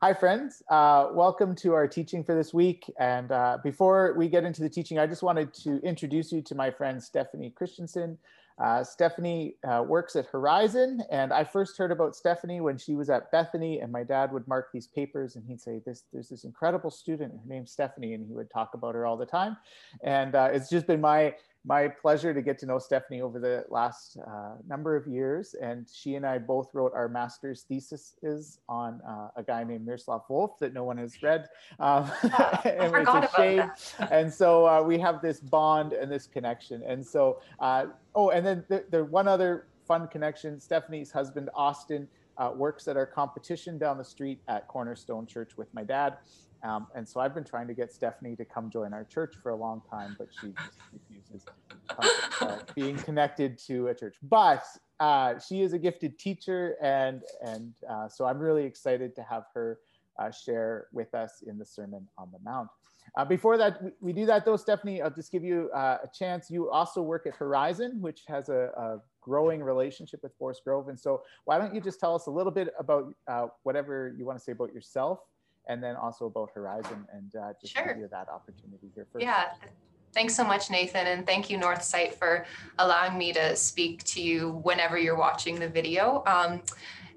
Hi, friends. Uh, welcome to our teaching for this week. And uh, before we get into the teaching, I just wanted to introduce you to my friend Stephanie Christensen. Uh, Stephanie uh, works at Horizon, and I first heard about Stephanie when she was at Bethany, and my dad would mark these papers, and he'd say, "This, there's this incredible student. Her name's Stephanie," and he would talk about her all the time. And uh, it's just been my my pleasure to get to know Stephanie over the last uh, number of years. And she and I both wrote our master's theses on uh, a guy named Miroslav Volf that no one has read. Um, and it's a shame. and so uh, we have this bond and this connection. And so, uh, oh, and then the, the one other fun connection Stephanie's husband, Austin, uh, works at our competition down the street at Cornerstone Church with my dad. Um, and so I've been trying to get Stephanie to come join our church for a long time, but she refuses being connected to a church. But uh, she is a gifted teacher, and and uh, so I'm really excited to have her uh, share with us in the Sermon on the Mount. Uh, before that, we, we, do that though, Stephanie. I'll just give you uh, a chance. You also work at Horizon, which has a, a, growing relationship with Forest Grove, and so why don't you just tell us a little bit about whatever you want to say about yourself and then also about Horizon and uh, just sure. give you that opportunity here first. Yeah. Thanks so much, Nathan, and thank you, Northsight, for allowing me to speak to you whenever you're watching the video. Um,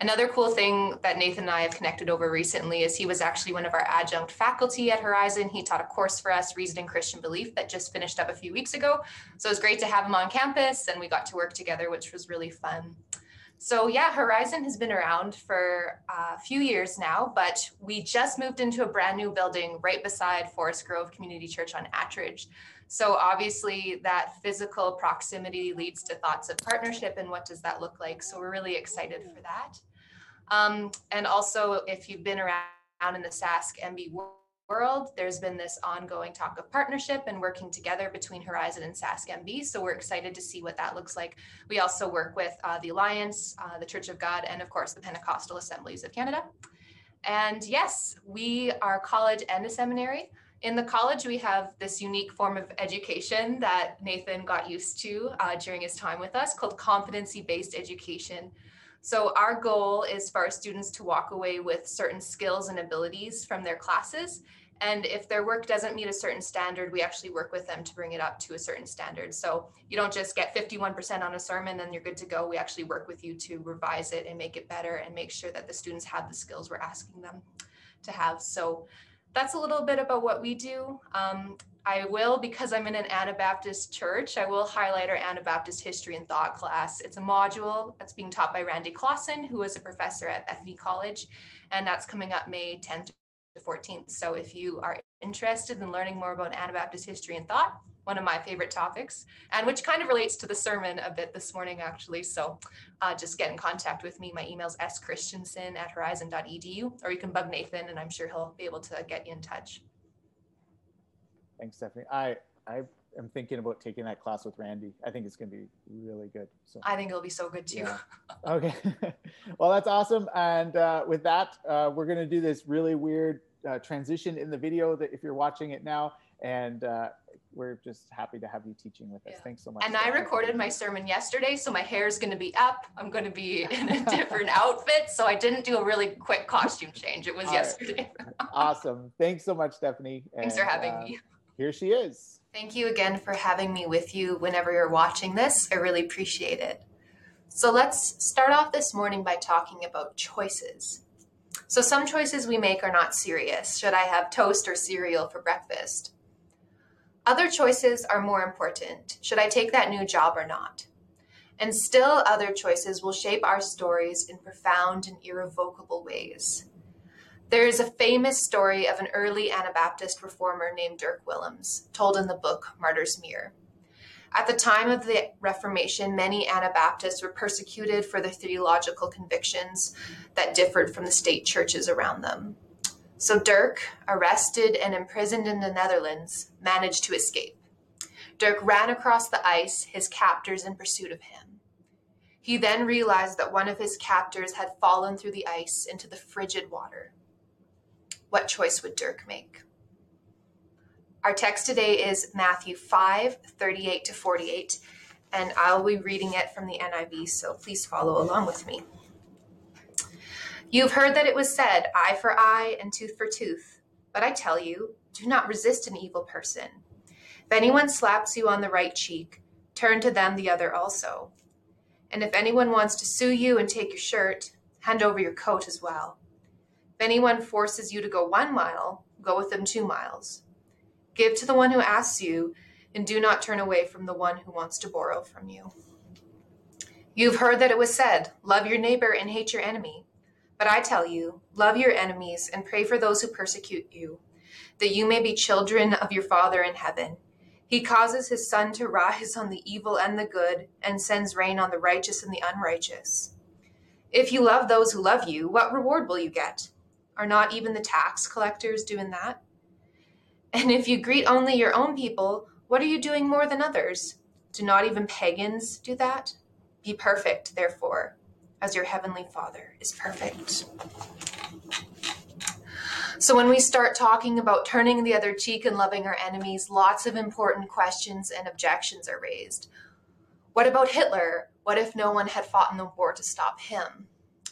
another cool thing that Nathan and I have connected over recently is he was actually one of our adjunct faculty at Horizon. He taught a course for us, Reason and Christian Belief, that just finished up a few weeks ago. So it was great to have him on campus, and we got to work together, which was really fun. So yeah, Horizon has been around for a few years now, but we just moved into a brand new building right beside Forest Grove Community Church on Attridge. So obviously that physical proximity leads to thoughts of partnership and what does that look like? So we're really excited for that. Um, and also if you've been around in the Sask MB world, there's been this ongoing talk of partnership and working together between Horizon and SaskMB. So we're excited to see what that looks like. We also work with uh, the Alliance, uh, the Church of God, and of course the Pentecostal Assemblies of Canada. And yes, we are college and a seminary. In the college, we have this unique form of education that Nathan got used to uh, during his time with us called competency based education. So our goal is for our students to walk away with certain skills and abilities from their classes and if their work doesn't meet a certain standard, we actually work with them to bring it up to a certain standard. So you don't just get 51% on a sermon and you're good to go. We actually work with you to revise it and make it better and make sure that the students have the skills we're asking them to have. So that's a little bit about what we do. Um, I will, because I'm in an Anabaptist church, I will highlight our Anabaptist history and thought class. It's a module that's being taught by Randy Clausen, who is a professor at Bethany College, and that's coming up May 10th the 14th. So if you are interested in learning more about Anabaptist history and thought, one of my favorite topics, and which kind of relates to the sermon a bit this morning, actually. So uh, just get in contact with me. My email is schristensen at horizon.edu, or you can bug Nathan, and I'm sure he'll be able to get you in touch. Thanks, Stephanie. I, I am thinking about taking that class with Randy. I think it's going to be really good. So I think it'll be so good too. Yeah. Okay. well, that's awesome. And uh, with that, uh, we're going to do this really weird uh, transition in the video that if you're watching it now, and uh, we're just happy to have you teaching with us. Yeah. Thanks so much. And I recorded my sermon yesterday, so my hair is going to be up. I'm going to be in a different outfit, so I didn't do a really quick costume change. It was All yesterday. Right. awesome. Thanks so much, Stephanie. Thanks and, for having uh, me. Here she is. Thank you again for having me with you whenever you're watching this. I really appreciate it. So let's start off this morning by talking about choices. So, some choices we make are not serious. Should I have toast or cereal for breakfast? Other choices are more important. Should I take that new job or not? And still, other choices will shape our stories in profound and irrevocable ways. There is a famous story of an early Anabaptist reformer named Dirk Willems, told in the book Martyr's Mirror. At the time of the Reformation, many Anabaptists were persecuted for their theological convictions that differed from the state churches around them. So Dirk, arrested and imprisoned in the Netherlands, managed to escape. Dirk ran across the ice, his captors in pursuit of him. He then realized that one of his captors had fallen through the ice into the frigid water. What choice would Dirk make? Our text today is Matthew 5 38 to 48, and I'll be reading it from the NIV, so please follow along with me. You've heard that it was said, eye for eye and tooth for tooth. But I tell you, do not resist an evil person. If anyone slaps you on the right cheek, turn to them the other also. And if anyone wants to sue you and take your shirt, hand over your coat as well. If anyone forces you to go one mile, go with them two miles. Give to the one who asks you, and do not turn away from the one who wants to borrow from you. You've heard that it was said, Love your neighbor and hate your enemy. But I tell you, love your enemies and pray for those who persecute you, that you may be children of your Father in heaven. He causes his sun to rise on the evil and the good, and sends rain on the righteous and the unrighteous. If you love those who love you, what reward will you get? Are not even the tax collectors doing that? And if you greet only your own people, what are you doing more than others? Do not even pagans do that? Be perfect, therefore as your heavenly Father is perfect. So, when we start talking about turning the other cheek and loving our enemies, lots of important questions and objections are raised. What about Hitler? What if no one had fought in the war to stop him?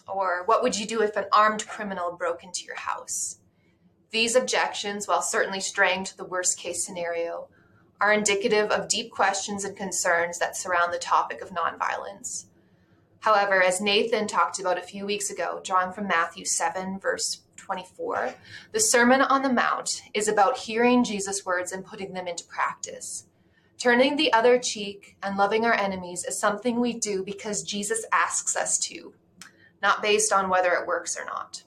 Or what would you do if an armed criminal broke into your house? These objections, while certainly straying to the worst case scenario, are indicative of deep questions and concerns that surround the topic of nonviolence. However, as Nathan talked about a few weeks ago, drawing from Matthew 7, verse 24, the Sermon on the Mount is about hearing Jesus' words and putting them into practice. Turning the other cheek and loving our enemies is something we do because Jesus asks us to, not based on whether it works or not.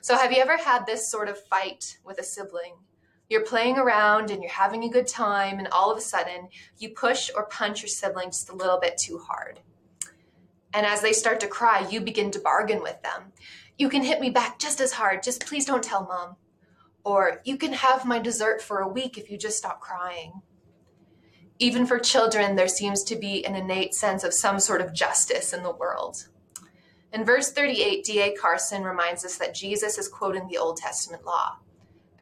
So, have you ever had this sort of fight with a sibling? You're playing around and you're having a good time, and all of a sudden, you push or punch your sibling just a little bit too hard. And as they start to cry, you begin to bargain with them. You can hit me back just as hard, just please don't tell mom. Or you can have my dessert for a week if you just stop crying. Even for children, there seems to be an innate sense of some sort of justice in the world. In verse 38, D.A. Carson reminds us that Jesus is quoting the Old Testament law.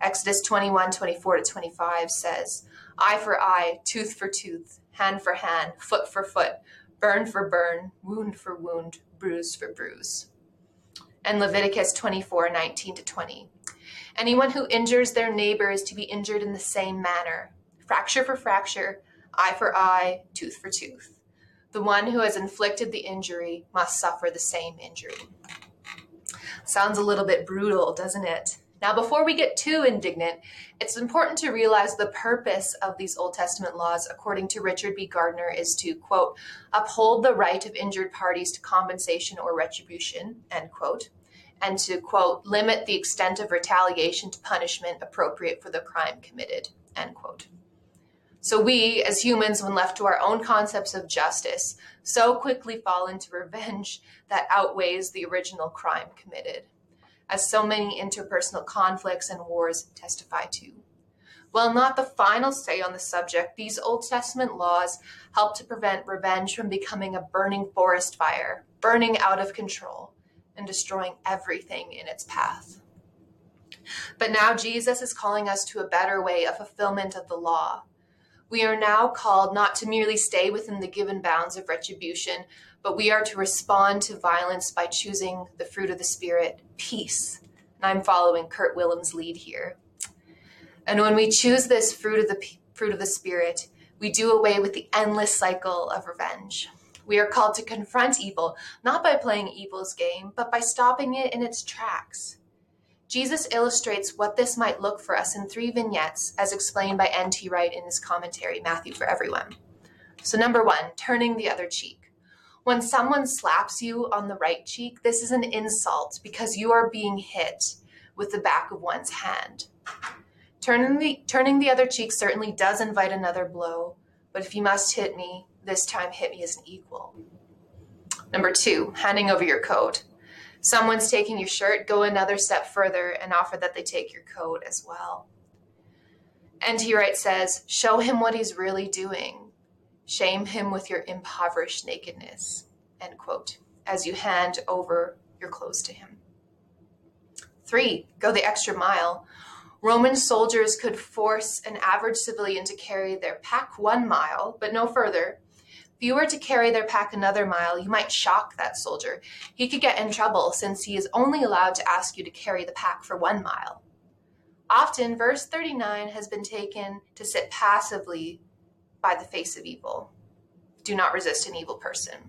Exodus 21 24 to 25 says, Eye for eye, tooth for tooth, hand for hand, foot for foot, burn for burn, wound for wound, bruise for bruise. And Leviticus 24 19 to 20. Anyone who injures their neighbor is to be injured in the same manner fracture for fracture, eye for eye, tooth for tooth. The one who has inflicted the injury must suffer the same injury. Sounds a little bit brutal, doesn't it? Now, before we get too indignant, it's important to realize the purpose of these Old Testament laws, according to Richard B. Gardner, is to, quote, uphold the right of injured parties to compensation or retribution, end quote, and to, quote, limit the extent of retaliation to punishment appropriate for the crime committed, end quote. So we, as humans, when left to our own concepts of justice, so quickly fall into revenge that outweighs the original crime committed as so many interpersonal conflicts and wars testify to. While not the final say on the subject, these Old Testament laws help to prevent revenge from becoming a burning forest fire, burning out of control and destroying everything in its path. But now Jesus is calling us to a better way of fulfillment of the law. We are now called not to merely stay within the given bounds of retribution, but we are to respond to violence by choosing the fruit of the Spirit, peace. And I'm following Kurt Willems' lead here. And when we choose this fruit of the fruit of the Spirit, we do away with the endless cycle of revenge. We are called to confront evil, not by playing evil's game, but by stopping it in its tracks. Jesus illustrates what this might look for us in three vignettes, as explained by N.T. Wright in his commentary, Matthew for Everyone. So, number one, turning the other cheek. When someone slaps you on the right cheek, this is an insult because you are being hit with the back of one's hand. Turning the, turning the other cheek certainly does invite another blow, but if you must hit me, this time hit me as an equal. Number two, handing over your coat. Someone's taking your shirt, go another step further and offer that they take your coat as well. And he Wright says, show him what he's really doing. Shame him with your impoverished nakedness, end quote, as you hand over your clothes to him. Three, go the extra mile. Roman soldiers could force an average civilian to carry their pack one mile, but no further. You were to carry their pack another mile, you might shock that soldier. He could get in trouble since he is only allowed to ask you to carry the pack for one mile. Often, verse 39 has been taken to sit passively by the face of evil. Do not resist an evil person.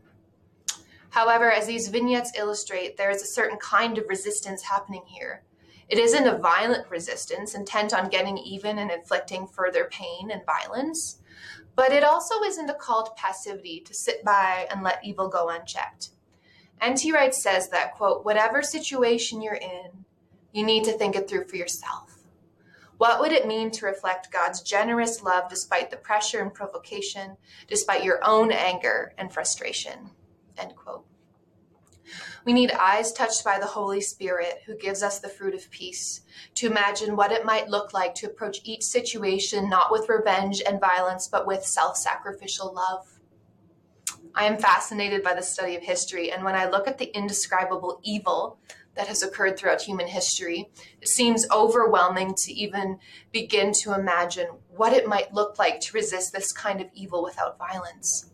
However, as these vignettes illustrate, there is a certain kind of resistance happening here. It isn't a violent resistance intent on getting even and inflicting further pain and violence, but it also isn't a call to passivity to sit by and let evil go unchecked. N.T. Wright says that, quote, whatever situation you're in, you need to think it through for yourself. What would it mean to reflect God's generous love despite the pressure and provocation, despite your own anger and frustration? End quote. We need eyes touched by the Holy Spirit, who gives us the fruit of peace, to imagine what it might look like to approach each situation not with revenge and violence, but with self sacrificial love. I am fascinated by the study of history, and when I look at the indescribable evil that has occurred throughout human history, it seems overwhelming to even begin to imagine what it might look like to resist this kind of evil without violence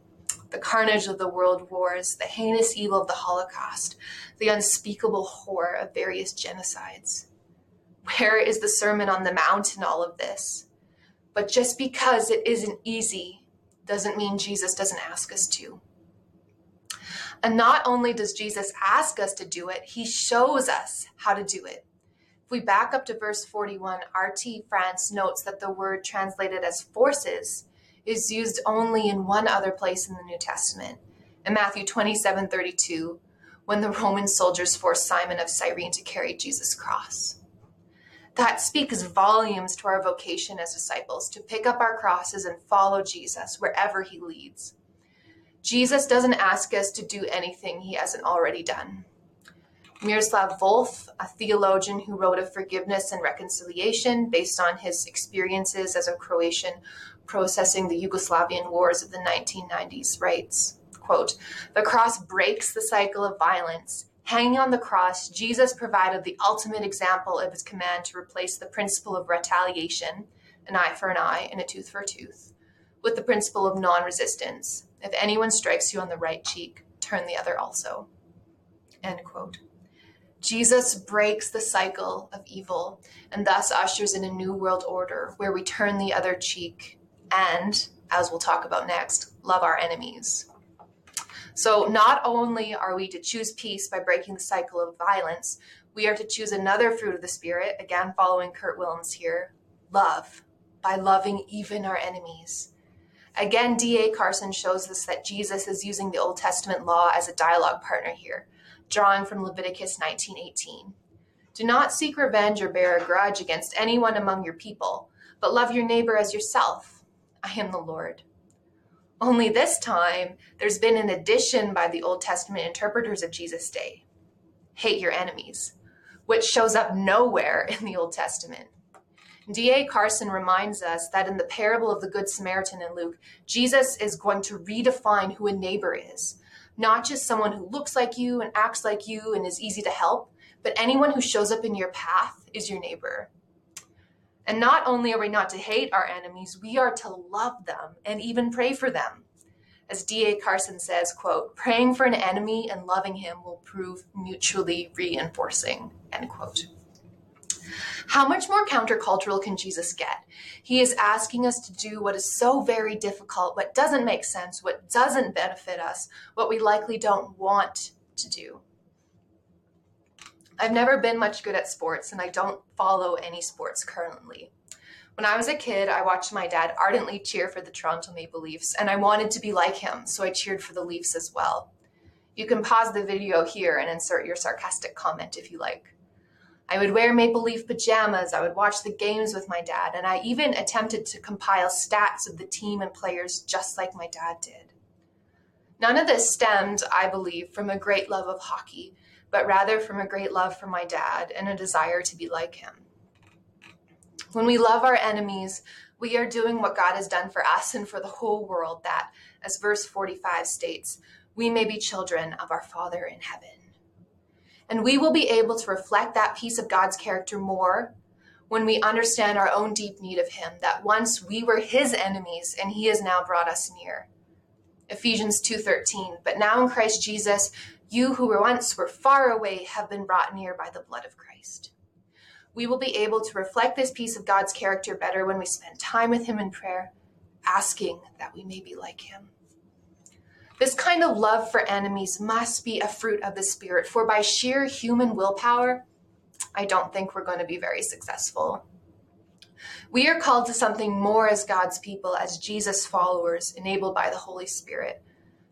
the carnage of the world wars, the heinous evil of the Holocaust, the unspeakable horror of various genocides. Where is the Sermon on the Mount in all of this? But just because it isn't easy doesn't mean Jesus doesn't ask us to. And not only does Jesus ask us to do it, he shows us how to do it. If we back up to verse 41, R.T. France notes that the word translated as forces is used only in one other place in the New Testament, in Matthew 27 32, when the Roman soldiers forced Simon of Cyrene to carry Jesus' cross. That speaks volumes to our vocation as disciples to pick up our crosses and follow Jesus wherever he leads. Jesus doesn't ask us to do anything he hasn't already done. Miroslav Volf, a theologian who wrote of forgiveness and reconciliation based on his experiences as a Croatian processing the Yugoslavian wars of the 1990s writes, quote, The cross breaks the cycle of violence. Hanging on the cross, Jesus provided the ultimate example of his command to replace the principle of retaliation, an eye for an eye and a tooth for a tooth, with the principle of non resistance. If anyone strikes you on the right cheek, turn the other also. End quote. Jesus breaks the cycle of evil and thus ushers in a new world order where we turn the other cheek and, as we'll talk about next, love our enemies. So, not only are we to choose peace by breaking the cycle of violence, we are to choose another fruit of the Spirit, again, following Kurt Willems here love, by loving even our enemies. Again, D.A. Carson shows us that Jesus is using the Old Testament law as a dialogue partner here, drawing from Leviticus 19:18. Do not seek revenge or bear a grudge against anyone among your people, but love your neighbor as yourself. I am the Lord. Only this time, there's been an addition by the Old Testament interpreters of Jesus' day hate your enemies, which shows up nowhere in the Old Testament. D.A. Carson reminds us that in the parable of the Good Samaritan in Luke, Jesus is going to redefine who a neighbor is. Not just someone who looks like you and acts like you and is easy to help, but anyone who shows up in your path is your neighbor. And not only are we not to hate our enemies, we are to love them and even pray for them. As D.A. Carson says, quote, praying for an enemy and loving him will prove mutually reinforcing, end quote. How much more countercultural can Jesus get? He is asking us to do what is so very difficult, what doesn't make sense, what doesn't benefit us, what we likely don't want to do. I've never been much good at sports and I don't follow any sports currently. When I was a kid, I watched my dad ardently cheer for the Toronto Maple Leafs and I wanted to be like him, so I cheered for the Leafs as well. You can pause the video here and insert your sarcastic comment if you like. I would wear Maple Leaf pajamas, I would watch the games with my dad, and I even attempted to compile stats of the team and players just like my dad did. None of this stemmed, I believe, from a great love of hockey, but rather from a great love for my dad and a desire to be like him. When we love our enemies, we are doing what God has done for us and for the whole world, that, as verse 45 states, we may be children of our Father in heaven. And we will be able to reflect that piece of God's character more when we understand our own deep need of Him, that once we were His enemies and He has now brought us near. Ephesians 2:13. But now in Christ Jesus, you who were once were far away have been brought near by the blood of Christ. We will be able to reflect this piece of God's character better when we spend time with him in prayer, asking that we may be like him. This kind of love for enemies must be a fruit of the Spirit, for by sheer human willpower, I don't think we're going to be very successful. We are called to something more as God's people, as Jesus followers, enabled by the Holy Spirit.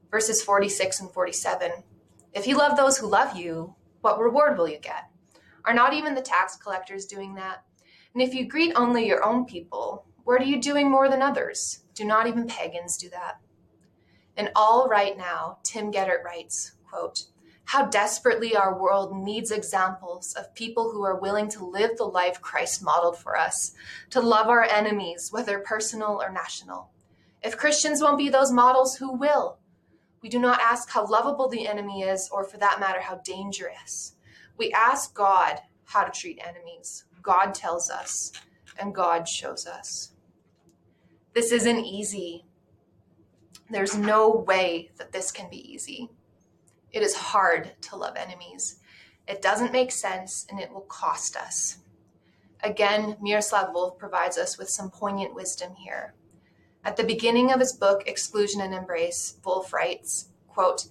Verses 46 and 47. If you love those who love you, what reward will you get? Are not even the tax collectors doing that? And if you greet only your own people, what are you doing more than others? Do not even pagans do that? And all right now, Tim Geddert writes, quote, how desperately our world needs examples of people who are willing to live the life Christ modeled for us, to love our enemies, whether personal or national. If Christians won't be those models, who will? We do not ask how lovable the enemy is, or for that matter, how dangerous. We ask God how to treat enemies. God tells us, and God shows us. This isn't easy. There's no way that this can be easy. It is hard to love enemies. It doesn't make sense and it will cost us. Again, Miroslav Volf provides us with some poignant wisdom here. At the beginning of his book, Exclusion and Embrace, Volf writes, quote,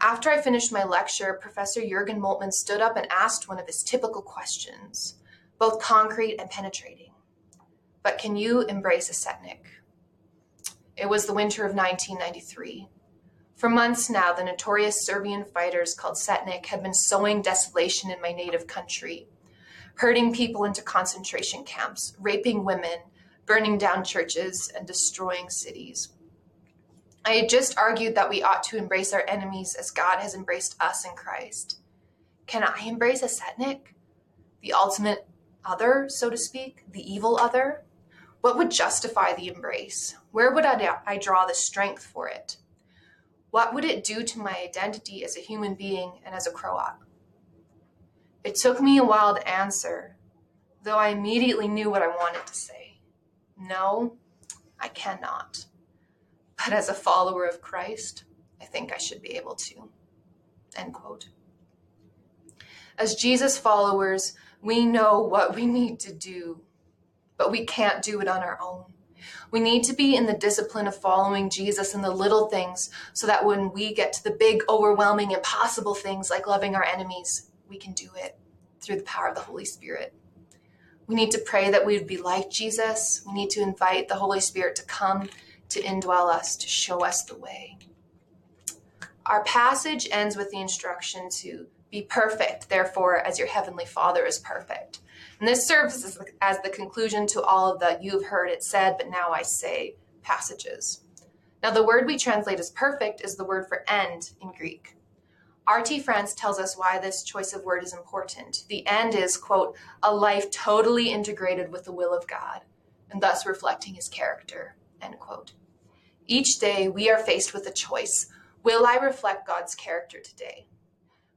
After I finished my lecture, Professor Jurgen Moltmann stood up and asked one of his typical questions, both concrete and penetrating. But can you embrace a setnik? It was the winter of 1993. For months now, the notorious Serbian fighters called Setnik had been sowing desolation in my native country, herding people into concentration camps, raping women, burning down churches, and destroying cities. I had just argued that we ought to embrace our enemies as God has embraced us in Christ. Can I embrace a Setnik? The ultimate other, so to speak, the evil other? What would justify the embrace? Where would I, draw the strength for it? What would it do to my identity as a human being and as a Croat? It took me a while to answer, though I immediately knew what I wanted to say. No, I cannot. But as a follower of Christ, I think I should be able to. End quote. As Jesus followers, we know what we need to do, but we can't do it on our own. We need to be in the discipline of following Jesus in the little things so that when we get to the big, overwhelming, impossible things like loving our enemies, we can do it through the power of the Holy Spirit. We need to pray that we would be like Jesus. We need to invite the Holy Spirit to come to indwell us, to show us the way. Our passage ends with the instruction to be perfect, therefore, as your heavenly Father is perfect. And this serves as the, as the conclusion to all of the you've heard it said, but now I say passages. Now, the word we translate as perfect is the word for end in Greek. R.T. France tells us why this choice of word is important. The end is, quote, a life totally integrated with the will of God, and thus reflecting his character, end quote. Each day we are faced with a choice. Will I reflect God's character today?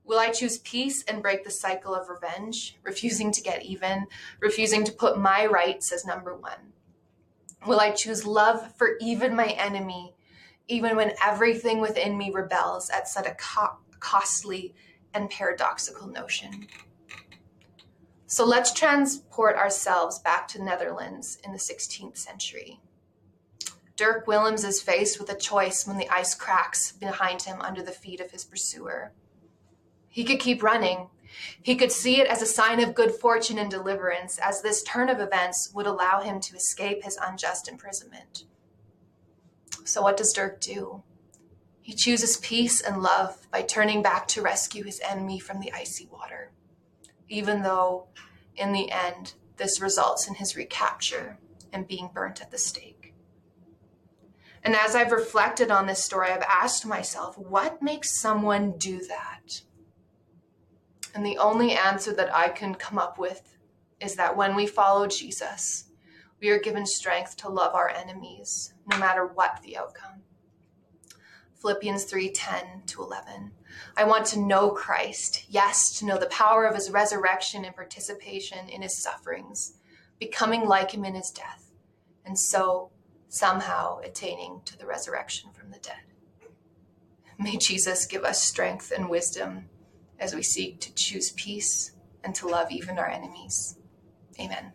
Will I choose peace and break the cycle of revenge, refusing to get even, refusing to put my rights as number one? Will I choose love for even my enemy, even when everything within me rebels at such a co- costly and paradoxical notion? So let's transport ourselves back to the Netherlands in the 16th century. Dirk Willems is faced with a choice when the ice cracks behind him under the feet of his pursuer. He could keep running. He could see it as a sign of good fortune and deliverance, as this turn of events would allow him to escape his unjust imprisonment. So, what does Dirk do? He chooses peace and love by turning back to rescue his enemy from the icy water, even though, in the end, this results in his recapture and being burnt at the stake. And as I've reflected on this story, I've asked myself, what makes someone do that? And the only answer that I can come up with is that when we follow Jesus, we are given strength to love our enemies, no matter what the outcome. Philippians 3 10 to 11. I want to know Christ, yes, to know the power of his resurrection and participation in his sufferings, becoming like him in his death, and so somehow attaining to the resurrection from the dead. May Jesus give us strength and wisdom as we seek to choose peace and to love even our enemies. Amen.